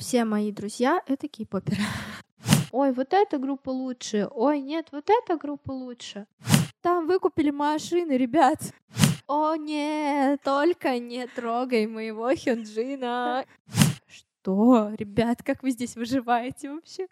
Все мои друзья — это кей-поперы. Ой, вот эта группа лучше. Ой, нет, вот эта группа лучше. Там выкупили машины, ребят. О, нет, только не трогай моего Хёнджина. Что, ребят, как вы здесь выживаете вообще?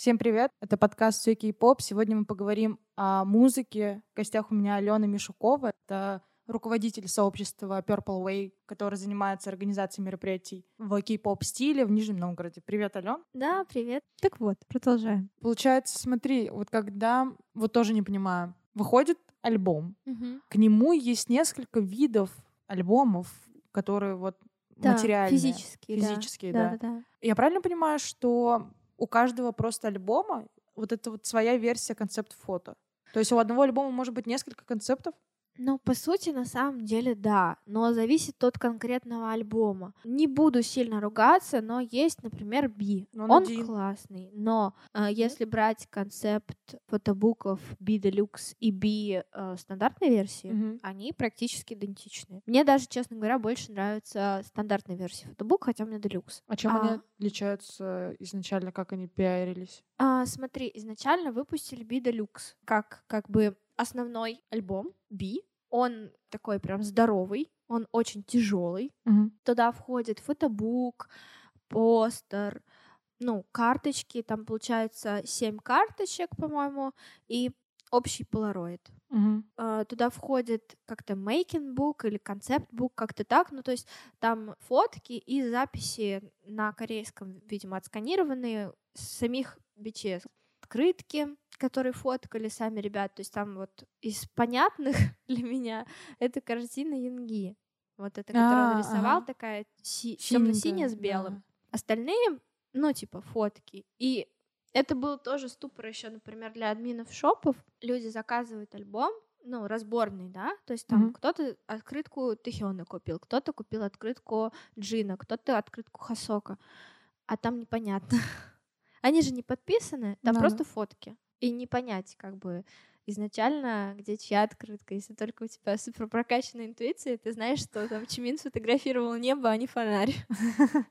Всем привет! Это подкаст «Все кей-поп». Сегодня мы поговорим о музыке. В гостях у меня Алена Мишукова. Это руководитель сообщества Purple Way, который занимается организацией мероприятий в кей-поп стиле в Нижнем Новгороде. Привет, Ален. Да, привет. Так вот, продолжаем. Получается, смотри, вот когда, вот тоже не понимаю, выходит альбом, Мгм. к нему есть несколько видов альбомов, которые вот Да, материальные. физические, да. Физические, Да, да. да, да. Я правильно понимаю, что у каждого просто альбома вот это вот своя версия концепт-фото? То есть у одного альбома может быть несколько концептов? Ну, по сути, на самом деле, да, но зависит от конкретного альбома. Не буду сильно ругаться, но есть, например, Би. Ну, он Он один. классный, но э, если брать концепт фотобуков Би Deluxe и Би э, стандартной версии, Мгм. они практически идентичны. Мне даже, честно говоря, больше нравится стандартная версия фотобук, хотя у меня Deluxe. А чем А. они отличаются изначально, как они пиарились? А, смотри, изначально выпустили Би Deluxe как как бы основной альбом Би. Он такой прям здоровый, он очень тяжелый. Туда входит фотобук, постер, ну, карточки, там получается 7 карточек, по-моему, и общий полароид. А, Туда входит как-то making book или концепт-бук, как-то так. Ну, то есть там фотки и записи на корейском, видимо, отсканированные самих BTS. Открытки, которые фоткали сами ребят. То есть там вот из понятных для меня это картина Янги. Вот эта, которую он А, рисовал, такая темно-синяя с белым. да. Остальные, ну, типа, фотки. И это был тоже ступор еще, например, для админов шопов. Люди заказывают альбом, ну, разборный, да, то есть там Мгм. кто-то открытку Тэхёна купил, кто-то купил открытку Джина, кто-то открытку Хасока, а там непонятно. Они же не подписаны, там Да-да. просто фотки. И не понять, как бы, изначально, где чья открытка. Если только у тебя супер прокачанная интуиция, ты знаешь, что там Чимин сфотографировал небо, а не фонарь.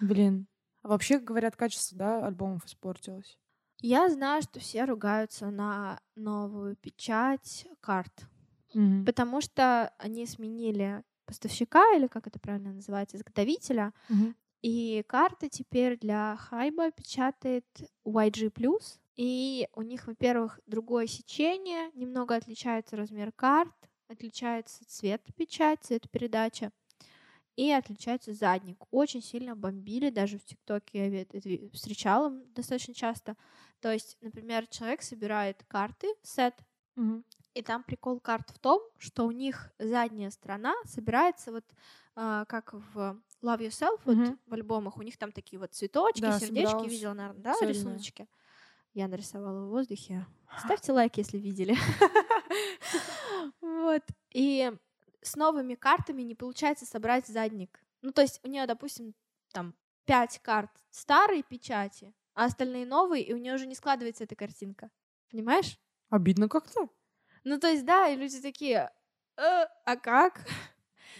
Блин. А вообще, говорят, качество, да, альбомов испортилось. Я знаю, что все ругаются на новую печать карт, Мгм. потому что они сменили поставщика, или как это правильно называется, изготовителя, Мгм. И карты теперь для Хайба печатает YG+, и у них, во-первых, другое сечение, немного отличается размер карт, отличается цвет печать, цвет передача, и отличается задник. Очень сильно бомбили, даже в ТикТоке я это встречала достаточно часто. То есть, например, человек собирает карты, сет, Мгм. и там прикол карт в том, что у них задняя сторона собирается вот а, как в Love Yourself, вот Мгм. в альбомах, у них там такие вот цветочки, Да, сердечки, видела, наверное, да, цельная. рисуночки. Я нарисовала в воздухе. Ставьте лайк, если видели. Вот. И с новыми картами не получается собрать задник. Ну, то есть у нее, допустим, там пять карт старой печати, а остальные новые, и у нее уже не складывается эта картинка. Понимаешь? Обидно как-то. Ну, то есть, да, и люди такие, «Э, а как?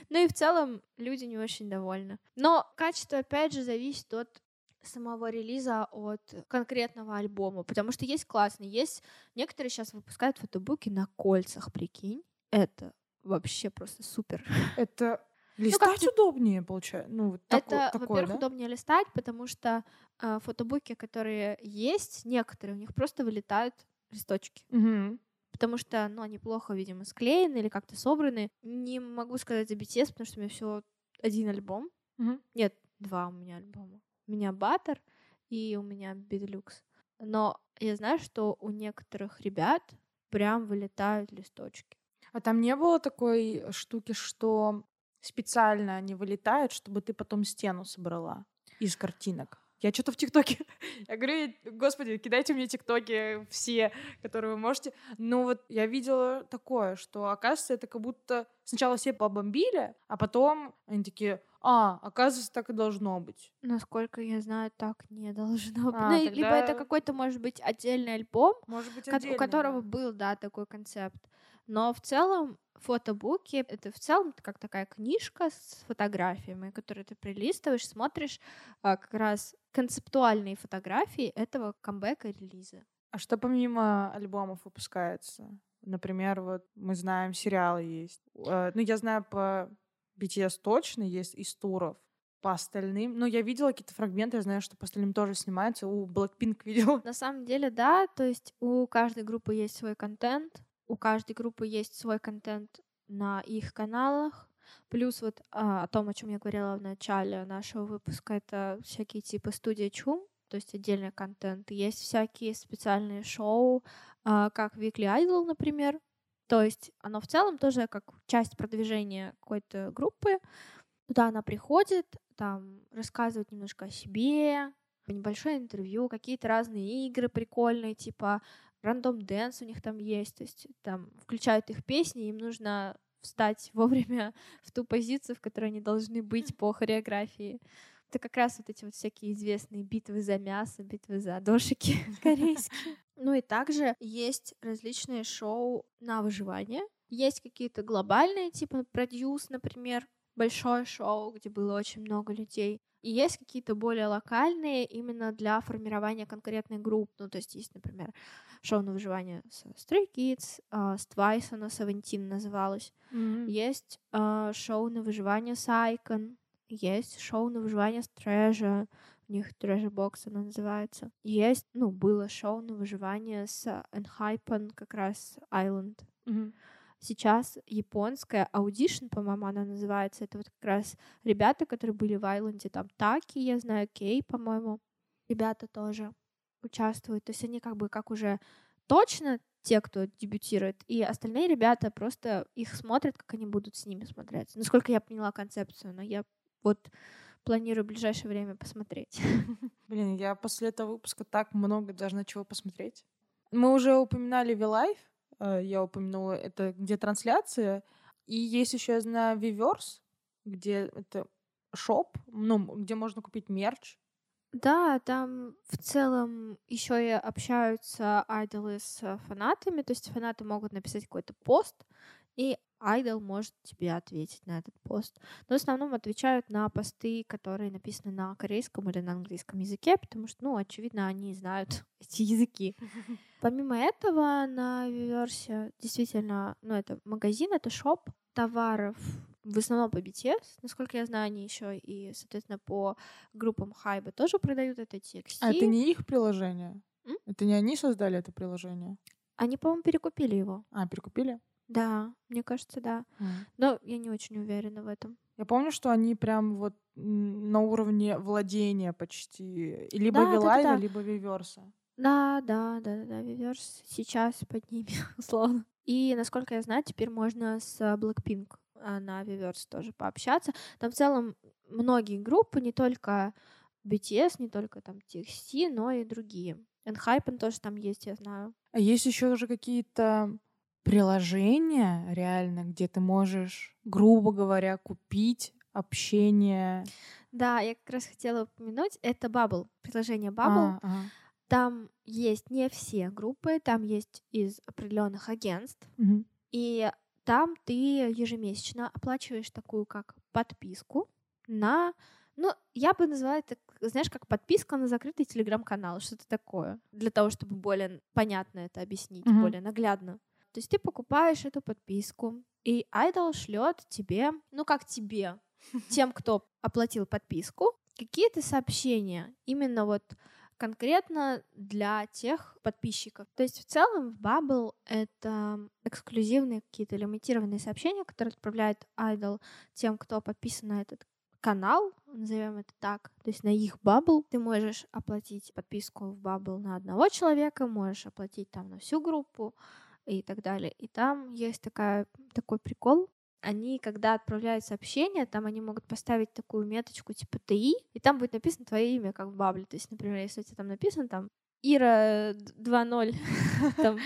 Ну и в целом люди не очень довольны. Но качество, опять же, зависит от самого релиза, от конкретного альбома, потому что есть классные, есть некоторые сейчас выпускают фотобуки на кольцах, прикинь. Это вообще просто супер. Это листать ты- удобнее, получается. Ну, вот Это, такое, во-первых, да? удобнее листать, потому что э, фотобуки, которые есть, некоторые, у них просто вылетают листочки. Мгм. Потому что, ну, они плохо, видимо, склеены или как-то собраны. Не могу сказать за BTS, потому что у меня всего один альбом. Мгм. Нет, два у меня альбома. У меня Butter и у меня Bedeluxe. Но я знаю, что у некоторых ребят прям вылетают листочки. А там не было такой штуки, что специально они вылетают, чтобы ты потом стену собрала из картинок? Я что-то в ТикТоке. Я говорю, господи, кидайте мне ТикТоки все, которые вы можете. Но вот я видела такое, что, оказывается, это как будто сначала все побомбили, а потом они такие, а, оказывается, так и должно быть. Насколько я знаю, так не должно быть. А, ну, тогда- либо это какой-то, может быть, отдельный альбом, Может быть, отдельно, у которого да. был, да, такой концепт. Но в целом фотобуки — это в целом как такая книжка с фотографиями, которую ты прилистываешь, смотришь а, как раз концептуальные фотографии этого камбэка релиза. А что помимо альбомов выпускается? Например, вот мы знаем, сериалы есть. Э, Ну, я знаю по BTS точно есть из туров. По остальным, ну, я видела какие-то фрагменты, я знаю, что по остальным тоже снимается. У Blackpink видела. На самом деле, да, то есть у каждой группы есть свой контент, у каждой группы есть свой контент на их каналах. Плюс вот а, о том, о чем я говорила в начале нашего выпуска, это всякие типы студия Чум, то есть отдельный контент. Есть всякие специальные шоу, а, как Weekly Idol, например. То есть оно в целом тоже как часть продвижения какой-то группы. Туда она приходит, там рассказывает немножко о себе, небольшое интервью, какие-то разные игры прикольные, типа random dance у них там есть, то есть там включают их песни, им нужно встать вовремя в ту позицию, в которой они должны быть по хореографии. Это как раз вот эти вот всякие известные битвы за мясо, битвы за дошики корейские. Ну и также есть различные шоу на выживание. Есть какие-то глобальные, типа продюс, например, большое шоу, где было очень много людей. И есть какие-то более локальные именно для формирования конкретной группы. Ну, то есть есть, например, шоу на выживание с Stray Kids, а, с Twice оно Seventeen называлось. Есть а, шоу на выживание с Icon, есть шоу на выживание с Treasure, у них Treasure Box оно называется. Есть, ну, было шоу на выживание с Enhypen, как раз Island. Мгм. Сейчас японская Audition, по-моему, она называется. Это вот как раз ребята, которые были в Айленде, там Таки, я знаю, Кей, по-моему. Ребята тоже участвуют. То есть они как бы как уже точно те, кто дебютирует, и остальные ребята просто их смотрят, как они будут с ними смотреться. Насколько я поняла концепцию, но я вот планирую в ближайшее время посмотреть. Блин, я после этого выпуска так много должна чего посмотреть. Мы уже упоминали э, я упомянула, это где трансляция. И есть еще, я знаю, Viverse, где это шоп, ну, где можно купить мерч. Да, там в целом еще и общаются айдолы с фанатами, то есть фанаты могут написать какой-то пост, и айдол может тебе ответить на этот пост. Но в основном отвечают на посты, которые написаны на корейском или на английском языке, потому что, ну, очевидно, они знают эти языки. Помимо этого, на Виверсе действительно, ну, это магазин, это шоп товаров в основном по BTS. Насколько я знаю, они еще и, соответственно, по группам Хайба тоже продают это TXT. А это не их приложение? М? Это не они создали это приложение? Они, по-моему, перекупили его. А, перекупили? Да, мне кажется, да. М. Но я не очень уверена в этом. Я помню, что они прям вот на уровне владения почти. Либо Да, да, да, Вилайва, да. либо Виверса. Да, да, да, да, да, Виверс сейчас под ними, условно. И, насколько я знаю, теперь можно с Blackpink а, на Виверс тоже пообщаться. Там в целом многие группы, не только BTS, не только там TXT, но и другие. Enhypen тоже там есть, я знаю. А есть еще же какие-то приложения реально, где ты можешь, грубо говоря, купить общение. Да, я как раз хотела упомянуть, это Bubble, приложение Bubble. А, ага. Там есть не все группы, там есть из определенных агентств, Мгм. и там ты ежемесячно оплачиваешь такую как подписку на, ну, я бы назвала это, знаешь, как подписка на закрытый телеграм-канал, что-то такое, для того, чтобы более понятно это объяснить, Мгм. более наглядно. То есть ты покупаешь эту подписку, и Idol шлет тебе, ну как тебе, тем, кто оплатил подписку, какие-то сообщения именно вот конкретно для тех подписчиков. То есть в целом в Bubble это эксклюзивные какие-то лимитированные сообщения, которые отправляет Idol тем, кто подписан на этот канал, назовем это так, то есть на их Bubble. Ты можешь оплатить подписку в Bubble на одного человека, можешь оплатить там на всю группу и так далее. И там есть такая, такой прикол, они, когда отправляют сообщение, там они могут поставить такую меточку типа ТИ, и там будет написано твое имя, как в бабле. То есть, например, если у тебя там написано там Ира 2.0, там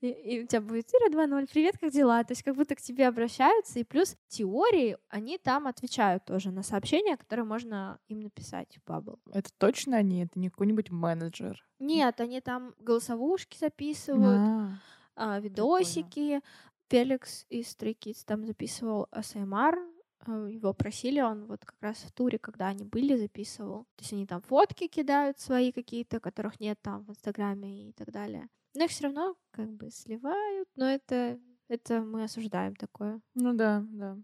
и, и у тебя будет Ира 2.0, привет, как дела? То есть как будто к тебе обращаются, и плюс теории, они там отвечают тоже на сообщения, которые можно им написать в Bubble. Это точно они? Это не какой-нибудь менеджер? Нет, они там голосовушки записывают, а, а, видосики. Феликс из Stray Kids там записывал ASMR, а, его просили, он вот как раз в туре, когда они были, записывал. То есть они там фотки кидают свои какие-то, которых нет там в Инстаграме и так далее. Но их все равно как бы сливают, но это, это мы осуждаем такое. Ну да, да.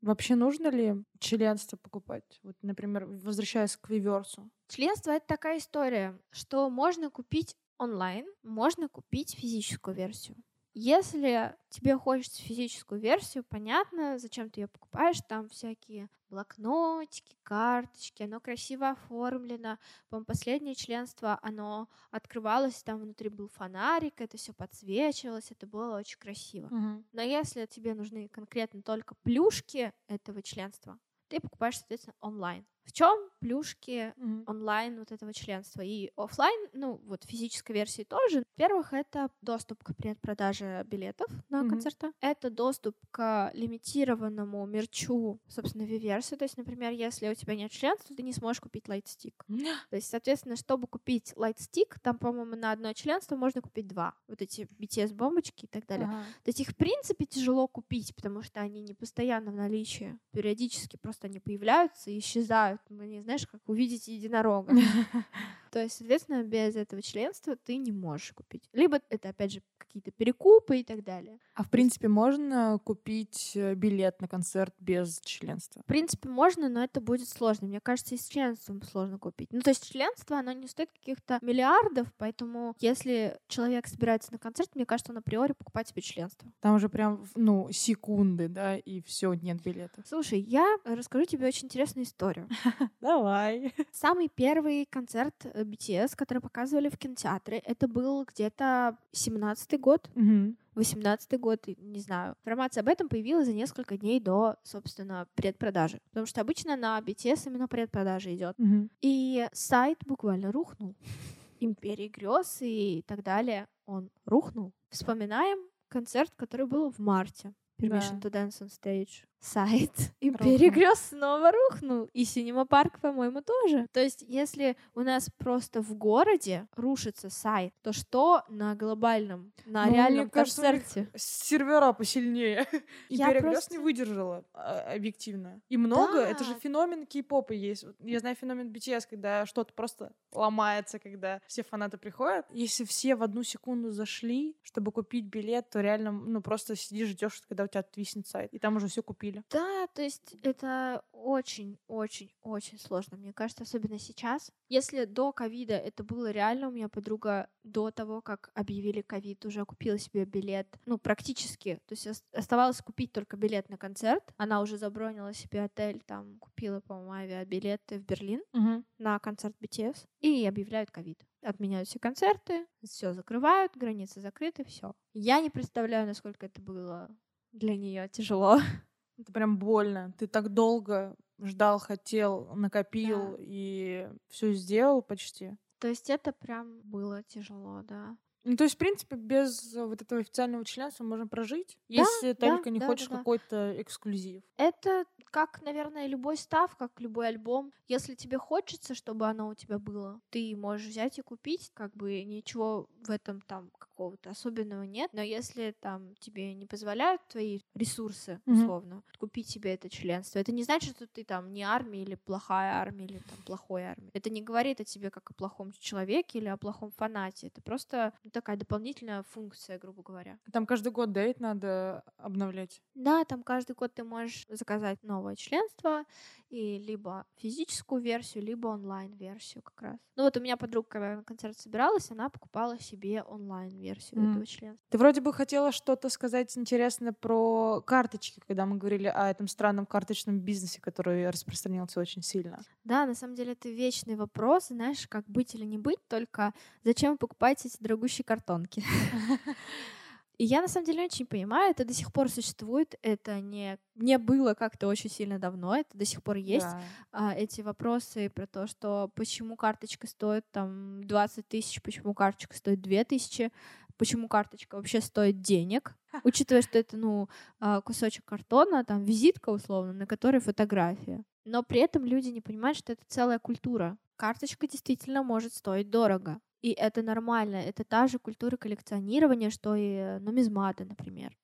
Вообще нужно ли членство покупать? Вот, например, возвращаясь к Виверсу. Членство — это такая история, что можно купить онлайн, можно купить физическую версию. Если тебе хочется физическую версию, понятно, зачем ты ее покупаешь. Там всякие блокнотики, карточки, оно красиво оформлено. По-моему, последнее членство, оно открывалось, там внутри был фонарик, это все подсвечивалось, это было очень красиво. Угу. Но если тебе нужны конкретно только плюшки этого членства, ты покупаешь, соответственно, онлайн. В чем плюшки mm-hmm. онлайн вот этого членства и офлайн, ну вот физической версии тоже. Во-первых, это доступ к предпродаже билетов на mm-hmm. концерты, это доступ к лимитированному мерчу, собственно, Виверсы. То есть, например, если у тебя нет членства, ты не сможешь купить лайтстик. Mm-hmm. То есть, соответственно, чтобы купить лайтстик, там, по-моему, на одно членство можно купить два. Вот эти BTS-бомбочки и так далее. Uh-huh. То есть их, в принципе, тяжело купить, потому что они не постоянно в наличии. Периодически просто они появляются и исчезают Мы не знаешь, как увидеть единорога. То есть, соответственно, без этого членства ты не можешь купить. Либо это, опять же, какие-то перекупы и так далее. А в принципе можно купить э, билет на концерт без членства? В принципе можно, но это будет сложно. Мне кажется, и с членством сложно купить. Ну, то есть членство, оно не стоит каких-то миллиардов, поэтому если человек собирается на концерт, мне кажется, он априори покупать себе членство. Там уже прям, ну, секунды, да, и все, нет билета. Слушай, я расскажу тебе очень интересную историю. Давай. Самый первый концерт э, BTS, который показывали в кинотеатре. Это был где-то 17-й год. Угу. 18 год, не знаю. Информация об этом появилась за несколько дней до, собственно, предпродажи. Потому что обычно на BTS именно предпродажа идет. Угу. И сайт буквально рухнул. Империи грез и так далее. Он рухнул. Вспоминаем концерт, который был в марте. Permission да. to Dance on Stage сайт и перегрез снова рухнул. И Синема Парк, по-моему, тоже. То есть, если у нас просто в городе рушится сайт, то что на глобальном, на ну, реальном концерте? сервера посильнее. И перегрез просто... не выдержала а, объективно. И много. Да. Это же феномен кей-попа есть. Я знаю феномен BTS, когда что-то просто ломается, когда все фанаты приходят. Если все в одну секунду зашли, чтобы купить билет, то реально, ну, просто сидишь, ждешь, когда у тебя отвиснет сайт. И там уже все купили автомобиля. Да, то есть это очень-очень-очень сложно, мне кажется, особенно сейчас. Если до ковида это было реально, у меня подруга до того, как объявили ковид, уже купила себе билет, ну, практически, то есть оставалось купить только билет на концерт. Она уже забронила себе отель, там, купила, по-моему, авиабилеты в Берлин угу. на концерт BTS, и объявляют ковид отменяют все концерты, все закрывают, границы закрыты, все. Я не представляю, насколько это было для нее тяжело. Это прям больно. Ты так долго ждал, хотел, накопил да. и все сделал почти. То есть это прям было тяжело, да. Ну, то есть, в принципе, без вот этого официального членства можно прожить, да, если да, только не да, хочешь да, какой-то эксклюзив. Это как, наверное, любой став, как любой альбом. Если тебе хочется, чтобы оно у тебя было, ты можешь взять и купить, как бы ничего в этом там какого-то особенного нет. Но если там тебе не позволяют твои ресурсы, условно, mm-hmm. купить себе это членство, это не значит, что ты там не армия или плохая армия или там плохой армия. Это не говорит о тебе как о плохом человеке или о плохом фанате. Это просто такая дополнительная функция, грубо говоря. Там каждый год, да, надо обновлять? Да, там каждый год ты можешь заказать новое членство, и либо физическую версию, либо онлайн-версию как раз. Ну вот у меня подруга, когда на концерт собиралась, она покупала себе онлайн-версию mm. этого членства. Ты вроде бы хотела что-то сказать интересное про карточки, когда мы говорили о этом странном карточном бизнесе, который распространился очень сильно. Да, на самом деле это вечный вопрос, знаешь, как быть или не быть, только зачем вы покупаете эти дорогущие картонки? И я на самом деле очень понимаю, это до сих пор существует, это не, не было как-то очень сильно давно, это до сих пор есть. Да. А, эти вопросы про то, что почему карточка стоит там 20 тысяч, почему карточка стоит 2 тысячи, почему карточка вообще стоит денег, учитывая, что это, ну, а, кусочек картона, там, визитка условно, на которой фотография. Но при этом люди не понимают, что это целая культура. Карточка действительно может стоить дорого. И это нормально. Это та же культура коллекционирования, что и нумизматы, например.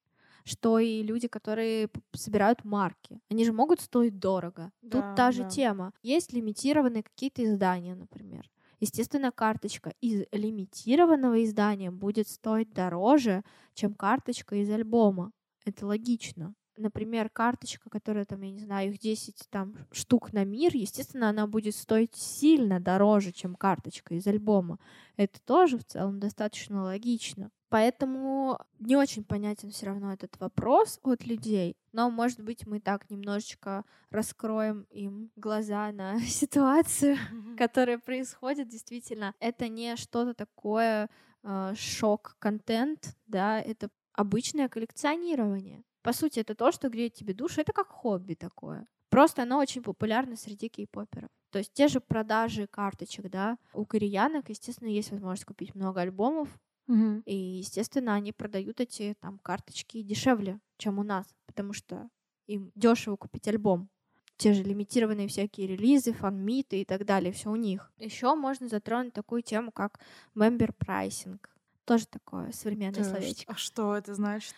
Что и люди, которые собирают марки. Они же могут стоить дорого. Тут Да, та же да. тема. Есть лимитированные какие-то издания, например. Естественно, карточка из лимитированного издания будет стоить дороже, чем карточка из альбома. Это логично. Например, карточка, которая там, я не знаю, их 10 там штук на мир, естественно, она будет стоить сильно дороже, чем карточка из альбома. Это тоже в целом достаточно логично. Поэтому не очень понятен все равно этот вопрос от людей. Но, может быть, мы так немножечко раскроем им глаза на ситуацию, которая происходит. Действительно, это не что-то такое э, шок-контент, да, это обычное коллекционирование. По сути, это то, что греет тебе душу. Это как хобби такое. Просто оно очень популярно среди кей-поперов. То есть те же продажи карточек, да, у кореянок, естественно, есть возможность купить много альбомов, Мгм. и, естественно, они продают эти там карточки дешевле, чем у нас, потому что им дешево купить альбом. Те же лимитированные всякие релизы, фанмиты и так далее, все у них. Еще можно затронуть такую тему, как member pricing. Тоже такое современное ш- словечко. А что это значит?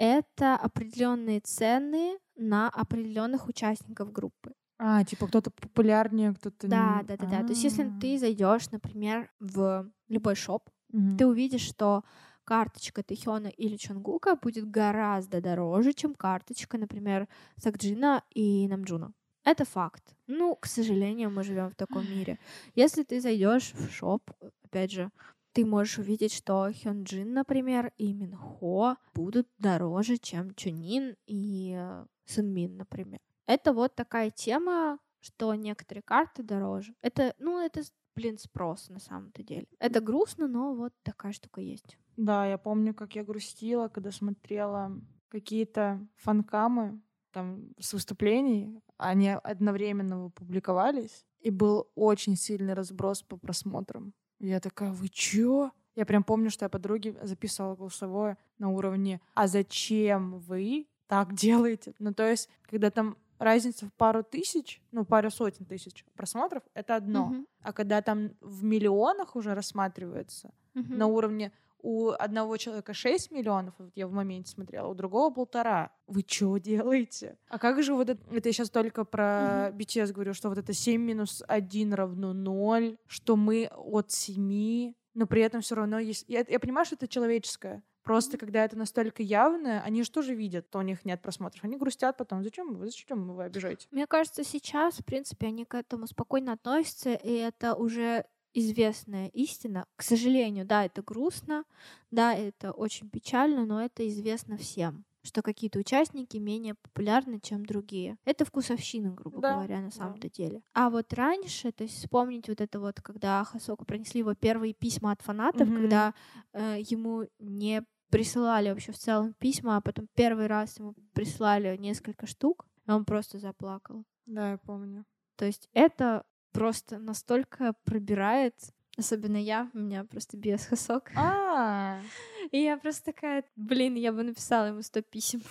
Это определенные цены на определенных участников группы. А, типа кто-то популярнее, кто-то... Да, да, да, да. То есть, если А. ты зайдешь, например, в любой шоп, Мгм. ты увидишь, что карточка Тэхёна или Чонгука будет гораздо дороже, чем карточка, например, Сакджина и Намджуна. Это факт. Ну, к сожалению, мы живем в таком мире. Если ты зайдешь в шоп, опять же, ты можешь увидеть, что Хёнджин, например, и Минхо будут дороже, чем Чунин и э, Сунмин, например. Это вот такая тема, что некоторые карты дороже. Это, ну, это, блин, спрос на самом-то деле. Это грустно, но вот такая штука есть. Да, я помню, как я грустила, когда смотрела какие-то фанкамы там с выступлений. Они одновременно публиковались, и был очень сильный разброс по просмотрам. Я такая, вы чё? Я прям помню, что я подруге записывала голосовое на уровне «А зачем вы так делаете?» Ну, то есть, когда там разница в пару тысяч, ну, пару сотен тысяч просмотров, это одно. Мгм. А когда там в миллионах уже рассматривается, Мгм. на уровне у одного человека 6 миллионов, вот я в моменте смотрела, у другого полтора. Вы что делаете? А как же вот это, это я сейчас только про BTS говорю, что вот это 7 минус 1 равно 0, что мы от 7, но при этом все равно есть... Я, я понимаю, что это человеческое. Просто когда это настолько явное, они же тоже видят, что у них нет просмотров. Они грустят потом. Зачем вы, зачем вы обижаете? Мне кажется, сейчас, в принципе, они к этому спокойно относятся, и это уже известная истина. К сожалению, да, это грустно, да, это очень печально, но это известно всем что какие-то участники менее популярны, чем другие. Это вкусовщина, грубо Да, говоря, на да. самом-то деле. А вот раньше, то есть вспомнить вот это вот, когда Хасоку принесли его первые письма от фанатов, Мгм. когда э, ему не присылали вообще в целом письма, а потом первый раз ему прислали несколько штук, и он просто заплакал. Да, я помню. То есть это просто настолько пробирает, особенно я, у меня просто биос Хасок. А, И я просто такая, блин, я бы написала ему 100 писем,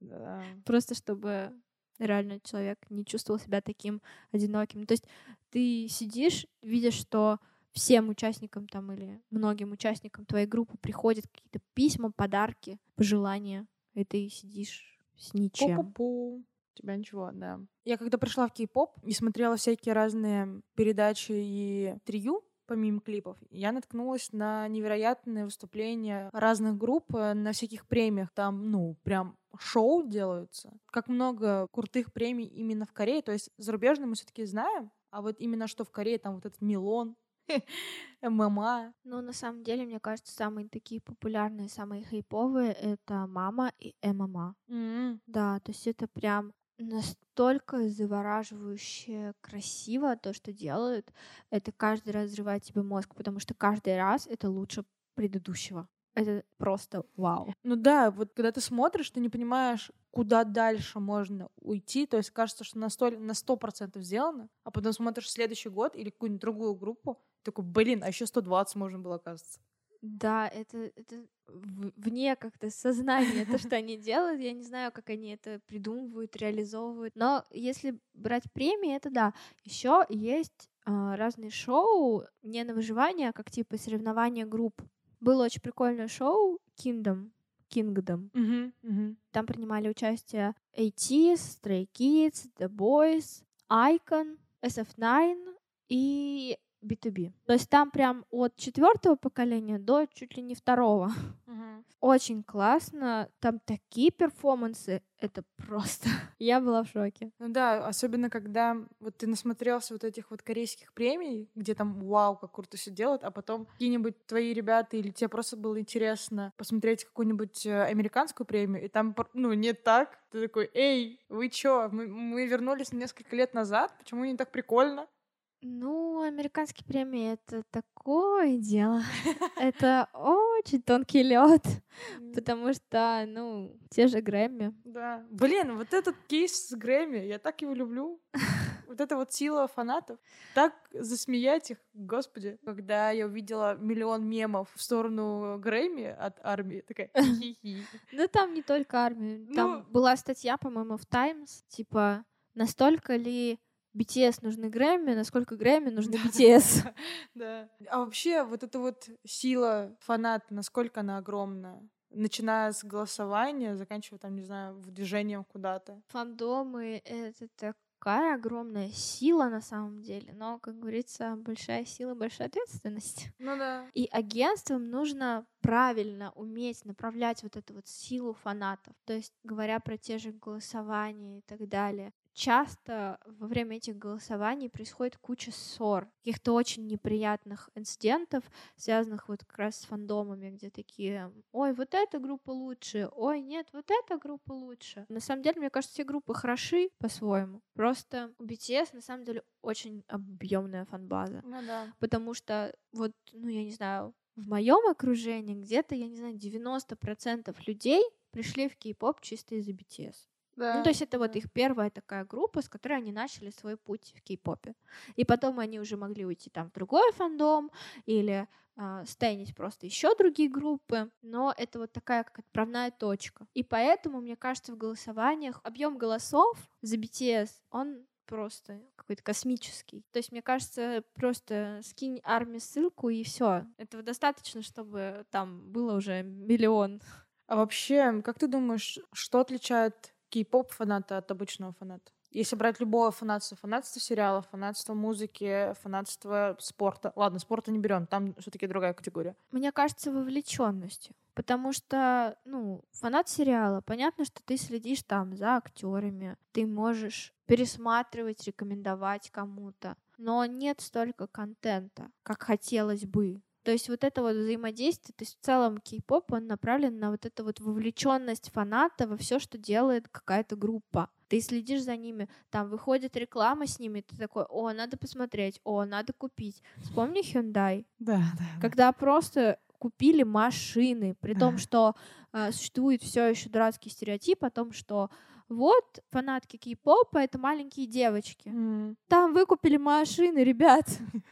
да. просто чтобы реально человек не чувствовал себя таким одиноким. То есть ты сидишь, видишь, что всем участникам там или многим участникам твоей группы приходят какие-то письма, подарки, пожелания, и ты сидишь с ничем. Пу-пу-пу. Тебя ничего, да. Я когда пришла в кей-поп и смотрела всякие разные передачи и интервью, помимо клипов, я наткнулась на невероятные выступления разных групп э, на всяких премиях. Там, ну, прям шоу делаются. Как много крутых премий именно в Корее. То есть зарубежные мы все-таки знаем, а вот именно что в Корее, там вот этот Милон, ММА. Ну, на самом деле, мне кажется, самые такие популярные, самые хайповые — это «Мама» и «ММА». М, Да, то есть это прям настолько завораживающе красиво то, что делают. Это каждый раз взрывает тебе мозг, потому что каждый раз это лучше предыдущего. это просто вау. Ну да, вот когда ты смотришь, ты не понимаешь, куда дальше можно уйти. То есть кажется, что на сто, процентов сделано, а потом смотришь следующий год или какую-нибудь другую группу, такой, блин, а еще 120 можно было, оказывается. Да, это, это вне как-то сознания, то, что они делают. Я не знаю, как они это придумывают, реализовывают. Но если брать премии, это да. Еще есть э, разные шоу не на выживание, а как типа соревнования групп. Было очень прикольное шоу Kingdom. Kingdom. Uh-huh, uh-huh. Там принимали участие ATEEZ, Stray Kids, The Boys, Icon, SF9 и B2B. То есть там прям от четвертого поколения до чуть ли не второго. Угу. Очень классно. Там такие перформансы. Это просто... Я была в шоке. Ну да, особенно когда вот ты насмотрелся вот этих вот корейских премий, где там вау, как круто все делают, а потом какие-нибудь твои ребята или тебе просто было интересно посмотреть какую-нибудь э, американскую премию, и там, ну, не так. Ты такой, эй, вы чё, мы, мы вернулись несколько лет назад, почему не так прикольно? Ну, американские премии это такое дело. Это очень тонкий лед, потому что, ну, те же Грэмми. Да. Блин, вот этот кейс с Грэмми, я так его люблю. Вот это вот сила фанатов. Так засмеять их, господи. Когда я увидела миллион мемов в сторону Грэмми от армии, такая хи-хи. Ну, там не только армия. Там ну была статья, по-моему, в Times, типа, настолько ли BTS нужны Грэмми, насколько Грэмми нужны BTS. Да. А вообще вот эта вот сила фаната, насколько она огромна? Начиная с голосования, заканчивая там, не знаю, движением куда-то. Фандомы — это такая огромная сила на самом деле, но, как говорится, большая сила, большая ответственность. Ну да. И агентствам нужно правильно уметь направлять вот эту вот силу фанатов. То есть, говоря про те же голосования и так далее, часто во время этих голосований происходит куча ссор, каких-то очень неприятных инцидентов, связанных вот как раз с фандомами, где такие, ой, вот эта группа лучше, ой, нет, вот эта группа лучше. На самом деле, мне кажется, все группы хороши по-своему. Просто у BTS на самом деле очень объемная фанбаза. Ну да. Потому что вот, ну я не знаю, в моем окружении где-то, я не знаю, 90% людей пришли в кей-поп чисто из-за BTS. Да. Ну, то есть это вот их первая такая группа, с которой они начали свой путь в кей-попе. И потом они уже могли уйти там в другой фандом или э, стейнить просто еще другие группы, но это вот такая как отправная точка. И поэтому, мне кажется, в голосованиях объем голосов за BTS, он просто какой-то космический. То есть, мне кажется, просто скинь армии ссылку и все. Этого достаточно, чтобы там было уже миллион. А вообще, как ты думаешь, что отличает кей-поп фаната от обычного фаната. Если брать любое фанатство, фанатство сериалов, фанатство музыки, фанатство спорта. Ладно, спорта не берем, там все-таки другая категория. Мне кажется, вовлеченностью. Потому что, ну, фанат сериала, понятно, что ты следишь там за актерами, ты можешь пересматривать, рекомендовать кому-то. Но нет столько контента, как хотелось бы. То есть вот это вот взаимодействие, то есть в целом кей-поп, он направлен на вот эту вот вовлеченность фаната во все, что делает какая-то группа. Ты следишь за ними, там выходит реклама с ними, ты такой, о, надо посмотреть, о, надо купить. Вспомни Hyundai. Да, да. Когда просто купили машины, при том, что э, существует все еще дурацкий стереотип о том, что вот фанатки кей-попа это маленькие девочки. Mm. Там выкупили машины, ребят.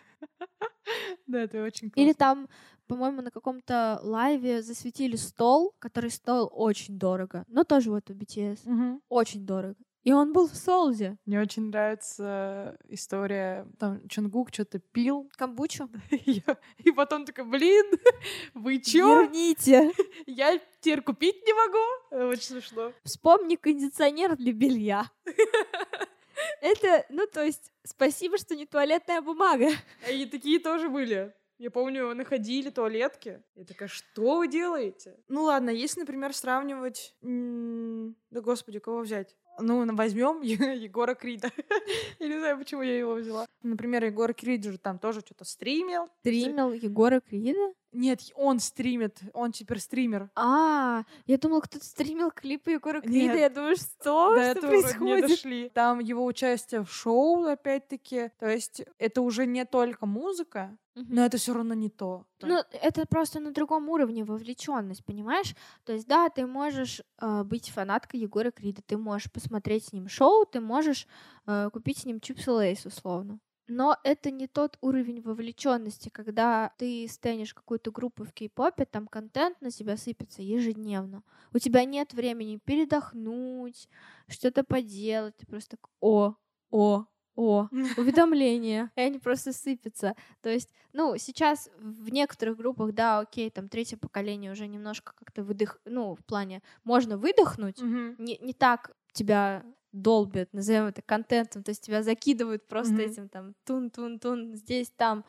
Да, это очень классно. Или там, по-моему, на каком-то лайве засветили стол, который стоил очень дорого. Но тоже вот у BTS. Очень дорого. И он был в Солзе. Мне очень нравится история, там Чунгук что-то пил. Камбучу. И потом такой, блин, вы чё? Верните. Я теперь купить не могу. Очень смешно. Вспомни кондиционер для белья. Это, ну, то есть, спасибо, что не туалетная бумага. И такие тоже были. Я помню, находили туалетки. Я такая, что вы делаете? Ну ладно, если, например, сравнивать... Да господи, кого взять? Ну, возьмем Егора Крида. я не знаю, почему я его взяла. Например, Егор Крид же там тоже что-то стримил. Стримил Егора Крида? Нет, он стримит, он теперь стример. А, я думала, кто-то стримил клипы Егора Крида. Я думаю, что? До что вроде не происходит? дошли. Там его участие в шоу, опять-таки. То есть это уже не только музыка, Мгм. но это все равно не то. Ну, это просто на другом уровне вовлеченность, понимаешь? То есть, да, ты можешь э, быть фанаткой Егора Крида, ты можешь посмотреть с ним шоу, ты можешь э, купить с ним чипсы лейс, условно. Но это не тот уровень вовлеченности, когда ты стенишь какую-то группу в кей-попе, там контент на тебя сыпется ежедневно. У тебя нет времени передохнуть, что-то поделать. Ты просто так, о, о, о, уведомления, и они просто сыпятся. То есть, ну, сейчас в некоторых группах, да, окей, там третье поколение уже немножко как-то выдох, ну, в плане, можно выдохнуть, не, не так тебя долбят, назовем это контентом, то есть тебя закидывают просто Мгм. этим там тун-тун-тун, здесь, там,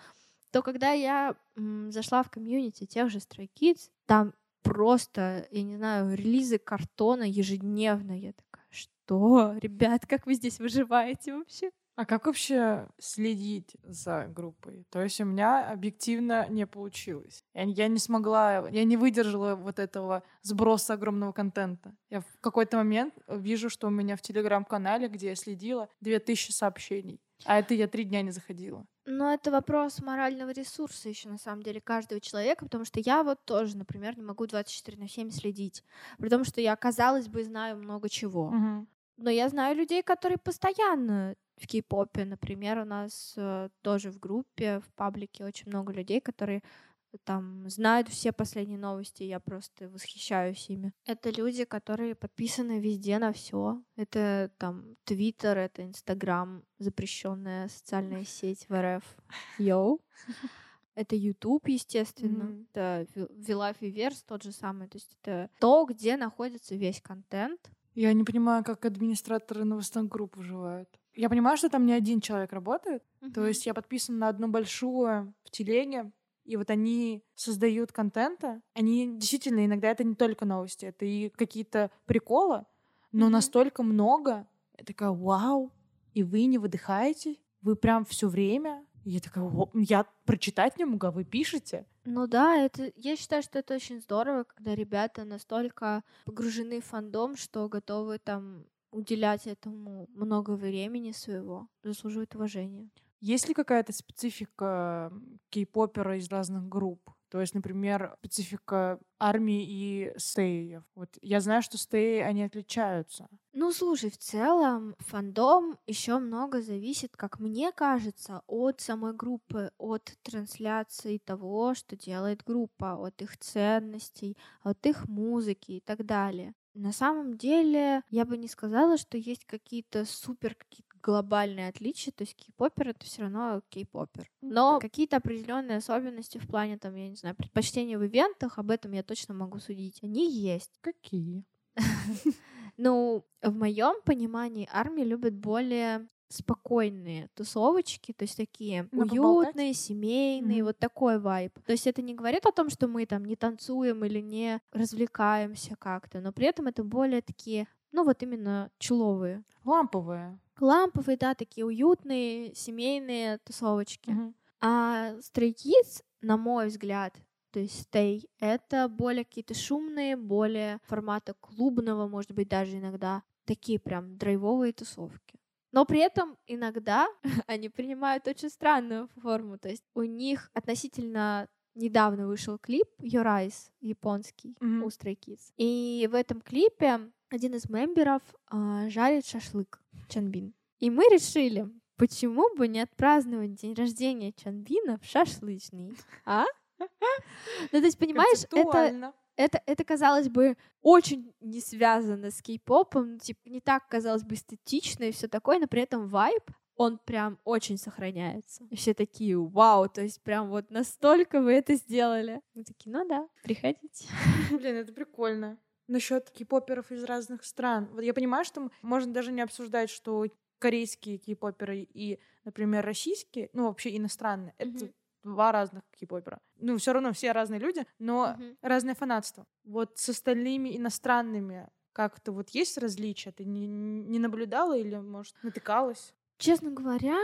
то когда я м, зашла в комьюнити тех же Stray Kids, там просто, я не знаю, релизы картона ежедневно. Я такая, что, ребят, как вы здесь выживаете вообще? А как вообще следить за группой? То есть у меня объективно не получилось. Я, я не смогла, я не выдержала вот этого сброса огромного контента. Я в какой-то момент вижу, что у меня в телеграм-канале, где я следила, 2000 сообщений. А это я три дня не заходила. Но это вопрос морального ресурса еще на самом деле каждого человека, потому что я вот тоже, например, не могу 24 на 7 следить, при том, что я, казалось бы, знаю много чего. Мгм. Но я знаю людей, которые постоянно в кей-попе. Например, у нас э, тоже в группе, в паблике очень много людей, которые там знают все последние новости, я просто восхищаюсь ими. Это люди, которые подписаны везде на все. Это там Твиттер, это Инстаграм, запрещенная социальная сеть в РФ. Йоу. Это YouTube, естественно. Мгм. Это Вилав и Верс тот же самый. То есть это то, где находится весь контент. Я не понимаю, как администраторы новостных групп выживают. Я понимаю, что там не один человек работает. То есть я подписана на одну большую в телеге, и вот они создают контента. Они действительно иногда это не только новости, это и какие-то приколы, но Мгм. настолько много. Я такая, вау, и вы не выдыхаете? Вы прям все время? Я такая, «Во, я прочитать не могу, а вы пишете? Ну да, это я считаю, что это очень здорово, когда ребята настолько погружены в фандом, что готовы там уделять этому много времени своего, заслуживают уважения. Есть ли какая-то специфика кей-попера из разных групп? То есть, например, специфика армии и стеев. Вот я знаю, что стеи, они отличаются. Ну, слушай, в целом фандом еще много зависит, как мне кажется, от самой группы, от трансляции того, что делает группа, от их ценностей, от их музыки и так далее. На самом деле, я бы не сказала, что есть какие-то супер какие-то глобальные отличия, то есть кей-попер это все равно кей-попер. Но какие-то определенные особенности в плане, там, я не знаю, предпочтения в ивентах, об этом я точно могу судить. Они есть. Какие? Ну, в моем понимании армии любят более спокойные тусовочки, то есть такие Ну, поболтать? уютные, семейные, Мгм. вот такой вайб. То есть это не говорит о том, что мы там не танцуем или не развлекаемся как-то, но при этом это более такие, ну вот именно чуловые. Ламповые. Ламповые, да, такие уютные, семейные тусовочки. Мгм. А Stray Kids, на мой взгляд, то есть Stay, это более какие-то шумные, более формата клубного, может быть, даже иногда такие прям драйвовые тусовки. Но при этом иногда они принимают очень странную форму. То есть у них относительно недавно вышел клип Your Eyes японский Мгм. у Stray Kids. И в этом клипе один из мемберов а, жарит шашлык Чанбин. И мы решили, почему бы не отпраздновать день рождения Чанбина в шашлычный, а? Ну, то есть, понимаешь, это, это, это, казалось бы, очень не связано с кей-попом, ну, типа, не так, казалось бы, эстетично и все такое, но при этом вайб, он прям очень сохраняется. И все такие, вау, то есть прям вот настолько вы это сделали. Мы такие, ну да, приходите. Блин, это прикольно. Насчет кей-поперов из разных стран. Вот я понимаю, что можно даже не обсуждать, что корейские кей-поперы и, например, российские, ну, вообще иностранные, это Мгм. два разных кей-попера. Ну, все равно все разные люди, но Мгм. разное фанатство. Вот с остальными иностранными как-то вот есть различия? Ты не, не наблюдала или, может, натыкалась? Честно говоря,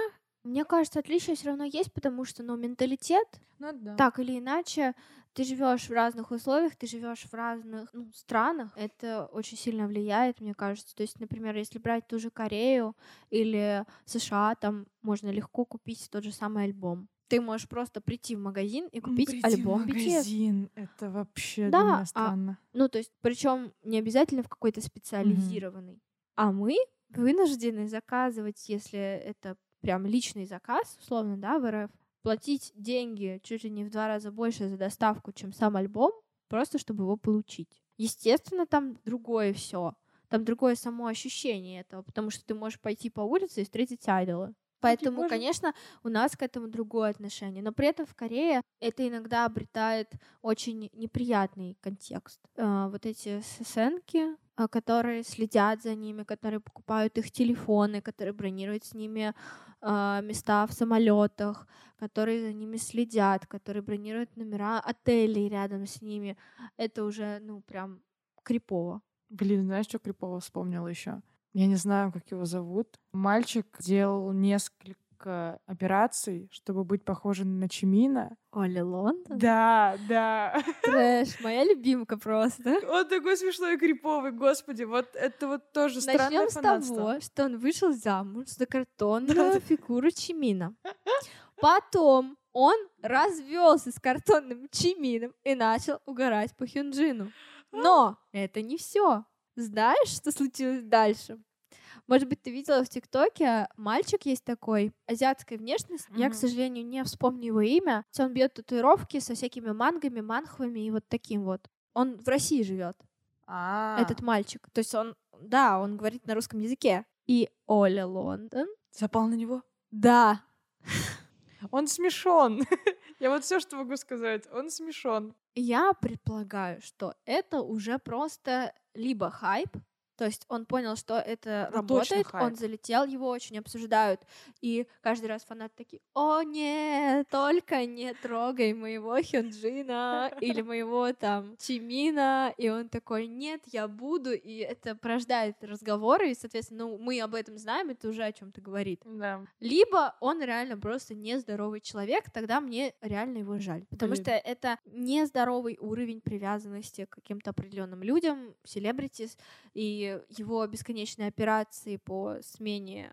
Мне кажется, отличие все равно есть, потому что, ну, менталитет, Ну да. так или иначе, ты живешь в разных условиях, ты живешь в разных ну, странах. Это очень сильно влияет, мне кажется. То есть, например, если брать ту же Корею или США, там можно легко купить тот же самый альбом. Ты можешь просто прийти в магазин и купить Прийти альбом в BTS. магазин. Это вообще Да, для меня а странно. Ну, то есть, причем не обязательно в какой-то специализированный. А мы вынуждены заказывать, если это прям личный заказ, условно, да, в РФ, платить деньги чуть ли не в два раза больше за доставку, чем сам альбом, просто чтобы его получить. Естественно, там другое все. Там другое само ощущение этого, потому что ты можешь пойти по улице и встретить айдола. Поэтому, конечно, у нас к этому другое отношение. Но при этом в Корее это иногда обретает очень неприятный контекст. Э, Вот эти сценки, э, которые следят за ними, которые покупают их телефоны, которые бронируют с ними э, места в самолетах, которые за ними следят, которые бронируют номера отелей рядом с ними. Это уже, ну, прям крипово. Блин, знаешь, что Крипово вспомнила еще? Я не знаю, как его зовут. Мальчик делал несколько операций, чтобы быть похожим на Чимина. Оли Лондон? Да, да. Трэш, моя любимка просто. Он такой смешной и криповый, господи, вот это вот тоже странное Начнем с фанатство. того, что он вышел замуж за картонную фигуру Чимина. Потом он развелся с картонным Чимином и начал угорать по Хюнджину. Но это не все. Знаешь, что случилось дальше? Может быть, ты видела в ТикТоке, мальчик есть такой, азиатской внешности. Я, к сожалению, не вспомню его имя. Он бьет татуировки со всякими мангами, манхвами и вот таким вот. Он в России живет А, этот мальчик. То есть он, да, он говорит на русском языке. И Оля Лондон. запал на него. Да, Он смешон. Я вот все, что могу сказать. Он смешон. я предполагаю, что это уже просто либо хайп, то есть он понял, что это Ну, работает, он залетел, его очень обсуждают, и каждый раз фанаты такие, о нет, только не трогай моего Хёнджина или моего там Чимина, и он такой, нет, я буду, и это порождает разговоры, и, соответственно, ну, мы об этом знаем, это уже о чем-то говорит. Да. Либо он реально просто нездоровый человек, тогда мне реально его жаль. Потому Блин. что это нездоровый уровень привязанности к каким-то определенным людям, селебритис, и его бесконечные операции по смене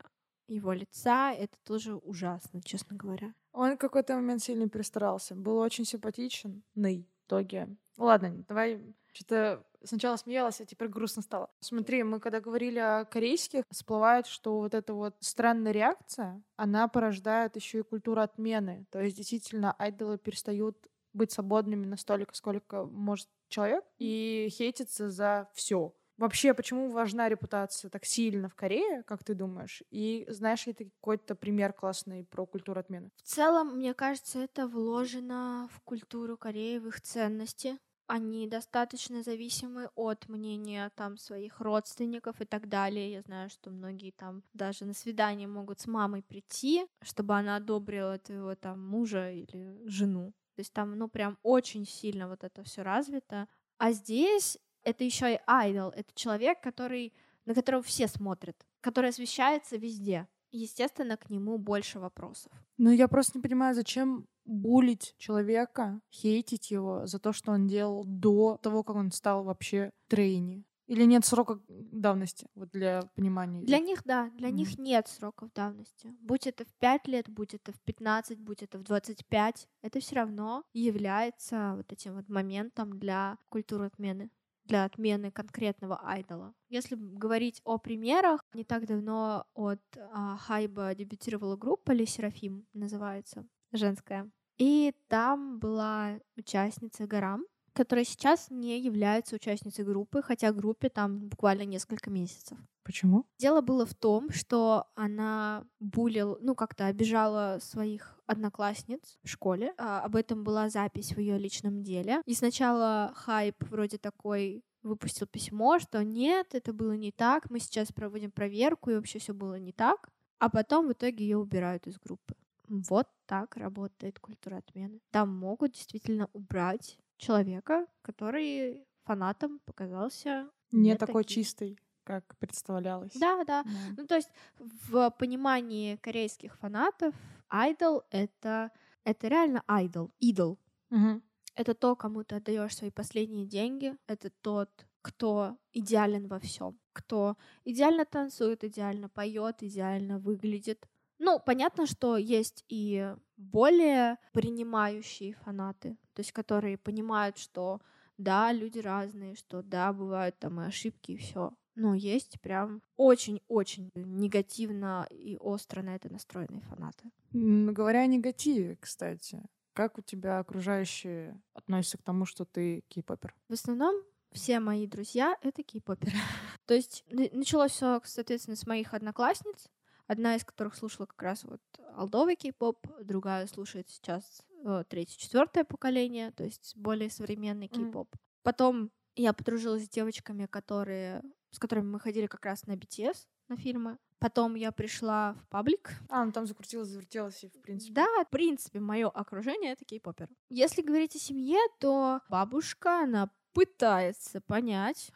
его лица, это тоже ужасно, честно говоря. Он в какой-то момент сильно перестарался. Был очень симпатичен. Ный. В итоге. Ладно, давай. Что-то сначала смеялась, а теперь грустно стало. Смотри, мы когда говорили о корейских, всплывает, что вот эта вот странная реакция, она порождает еще и культуру отмены. То есть действительно айдолы перестают быть свободными настолько, сколько может человек, и хейтятся за все. Вообще, почему важна репутация так сильно в Корее, как ты думаешь? И знаешь ли ты какой-то пример классный про культуру отмены? В целом, мне кажется, это вложено в культуру Кореи, в их ценности. Они достаточно зависимы от мнения там своих родственников и так далее. Я знаю, что многие там даже на свидание могут с мамой прийти, чтобы она одобрила твоего там мужа или жену. То есть там, ну, прям очень сильно вот это все развито. А здесь это еще и айдол. Это человек, который, на которого все смотрят, который освещается везде. Естественно, к нему больше вопросов. Ну, я просто не понимаю, зачем булить человека, хейтить его за то, что он делал до того, как он стал вообще трейни. Или нет срока давности, вот для понимания. Для них, да, для Мгм. них нет сроков давности. Будь это в 5 лет, будь это в 15, будь это в 25, это все равно является вот этим вот моментом для культуры отмены для отмены конкретного айдола. Если говорить о примерах, не так давно от а, Хайба дебютировала группа Ли Серафим, называется, женская. И там была участница Гарам, которая сейчас не является участницей группы, хотя группе там буквально несколько месяцев. Почему? Дело было в том, что она булил, ну как-то обижала своих одноклассниц в школе. А, об этом была запись в ее личном деле. И сначала хайп вроде такой выпустил письмо, что нет, это было не так, мы сейчас проводим проверку, и вообще все было не так. А потом в итоге ее убирают из группы. Вот так работает культура отмены. Там могут действительно убрать человека, который фанатам показался Не не такой таким. чистый. как представлялось. Да, да. Да. Ну, то есть в понимании корейских фанатов айдол — это, это реально айдол, идол. Мгм. Это то, кому ты отдаешь свои последние деньги. Это тот, кто идеален во всем, кто идеально танцует, идеально поет, идеально выглядит. Ну, понятно, что есть и более принимающие фанаты, то есть которые понимают, что да, люди разные, что да, бывают там и ошибки, и все. Но есть прям очень-очень негативно и остро на это настроенные фанаты. Говоря о негативе, кстати, как у тебя окружающие относятся к тому, что ты кей-попер? В основном все мои друзья — это кей-поперы. То есть началось все, соответственно, с моих одноклассниц, одна из которых слушала как раз вот алдовый кей-поп, другая слушает сейчас э, третье, четвертое поколение, то есть более современный кей-поп. Потом я подружилась с девочками, которые, с которыми мы ходили как раз на BTS, на фильмы. Потом я пришла в паблик, А, ну там закрутилось, завертелось, и в принципе. да, в принципе, мое окружение это кей-попер. Если говорить о семье, то бабушка, она пытается понять.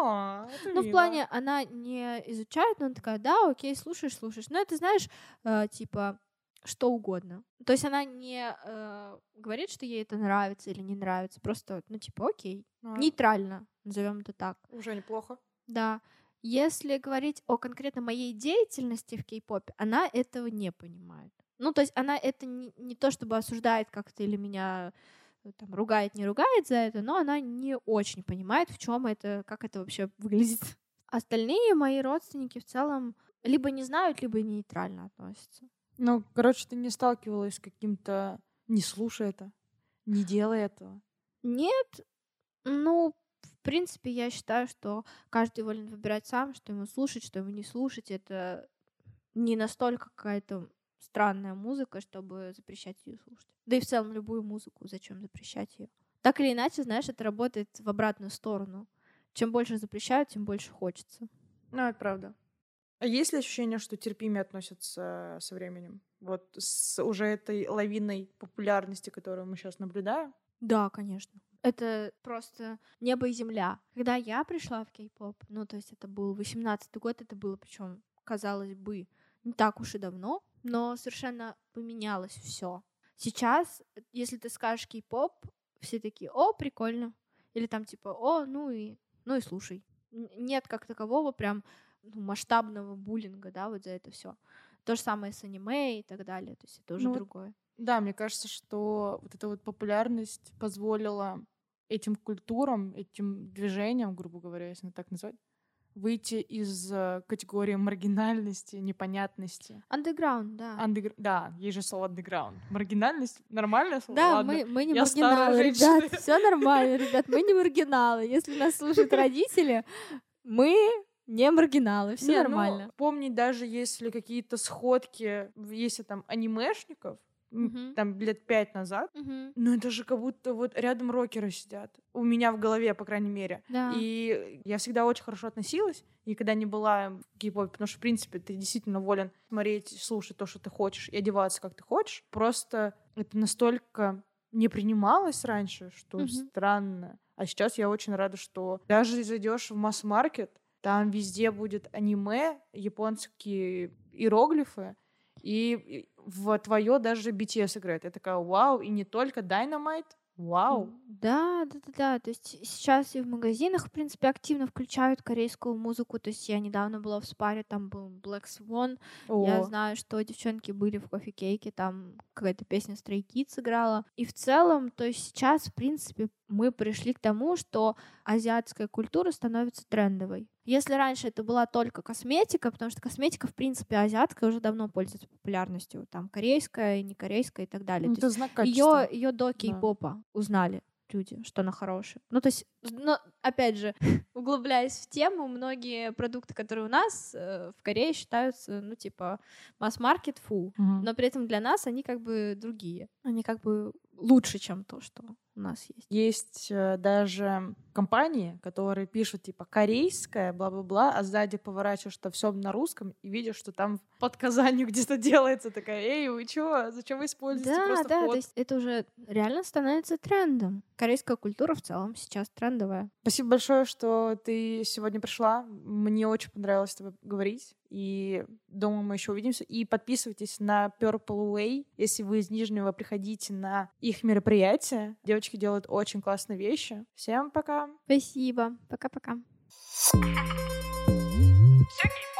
А, это Ну, в плане, она не изучает, но она такая, да, окей, слушаешь, слушаешь. Но это, знаешь, э, типа, что угодно. То есть она не э, говорит, что ей это нравится или не нравится, просто, ну, типа, окей, А, нейтрально, назовем это так. Уже неплохо. Да. Если говорить о конкретно моей деятельности в кей-попе, она этого не понимает. Ну, то есть она это не, не то чтобы осуждает как-то или меня там ругает, не ругает за это, но она не очень понимает, в чем это, как это вообще выглядит. Остальные мои родственники в целом либо не знают, либо нейтрально относятся. Ну, короче, ты не сталкивалась с каким-то «не слушай это», «не делай этого». Нет, ну, в принципе, я считаю, что каждый волен выбирать сам, что ему слушать, что ему не слушать. Это не настолько какая-то странная музыка, чтобы запрещать ее слушать. Да и в целом любую музыку, зачем запрещать ее? Так или иначе, знаешь, это работает в обратную сторону. Чем больше запрещают, тем больше хочется. Ну, это правда. А есть ли ощущение, что терпимее относятся со временем? Вот с уже этой лавиной популярности, которую мы сейчас наблюдаем? Да, конечно. Это просто небо и земля. Когда я пришла в кей-поп, ну, то есть это был 18-й год, это было причем, казалось бы, не так уж и давно, но совершенно поменялось все. Сейчас, если ты скажешь кей-поп, все такие, о, прикольно. Или там типа, о, ну и, ну и слушай. Нет как такового прям ну, масштабного буллинга, да, вот за это все. То же самое с аниме и так далее. То есть это уже Ну другое. Да, мне кажется, что вот эта вот популярность позволила этим культурам, этим движениям, грубо говоря, если так назвать, выйти из э, категории маргинальности, непонятности. Андеграунд, да. Андегр- Да, есть же слово underground. Маргинальность нормальное слово? Да, Ладно. мы, мы не я маргиналы, ребят. Все нормально, ребят. Мы не маргиналы. Если нас слушают родители, мы не маргиналы. Все Не, ну, нормально. помни, даже если какие-то сходки, если там анимешников, Мгм. там лет пять назад, Мгм. ну это же как будто вот рядом рокеры сидят. У меня в голове, по крайней мере. Да. И я всегда очень хорошо относилась, и когда не была в кей-попе, потому что, в принципе, ты действительно волен смотреть, слушать то, что ты хочешь, и одеваться, как ты хочешь. Просто это настолько не принималось раньше, что Мгм. странно. А сейчас я очень рада, что даже зайдешь в масс-маркет, там везде будет аниме, японские иероглифы, и в твое даже BTS играет. Я такая, вау, и не только Dynamite, вау. Да, да, да, да. То есть сейчас и в магазинах, в принципе, активно включают корейскую музыку. То есть я недавно была в спаре, там был Black Swan. Я О. знаю, что девчонки были в кофе-кейке, там какая-то песня Stray Kids играла. И в целом, то есть сейчас, в принципе, мы пришли к тому, что азиатская культура становится трендовой. Если раньше это была только косметика, потому что косметика, в принципе, азиатская уже давно пользуется популярностью, там корейская, не корейская и так далее. Ну, То это знак ее, качества. ее до кей-попа узнали люди, что она хорошая. Ну, то есть, но, опять же, углубляясь в тему, многие продукты, которые у нас э, в Корее считаются, ну, типа, масс-маркет, фу. Мгм. Но при этом для нас они как бы другие. Они как бы лучше, чем то, что у нас есть. Есть э, даже компании, которые пишут типа корейская, бла-бла-бла, а сзади поворачиваешь, что все на русском, и видишь, что там под Казанью где-то делается такая, эй, вы чё, зачем вы используете Да, просто да, вход?» то есть это уже реально становится трендом. Корейская культура в целом сейчас трендовая. Спасибо большое, что ты сегодня пришла. Мне очень понравилось с тобой говорить. И думаю, мы еще увидимся. И подписывайтесь на Purple Way, если вы из Нижнего приходите на их мероприятие. Девочки делают очень классные вещи. Всем пока! Спасибо. Пока-пока. Thank you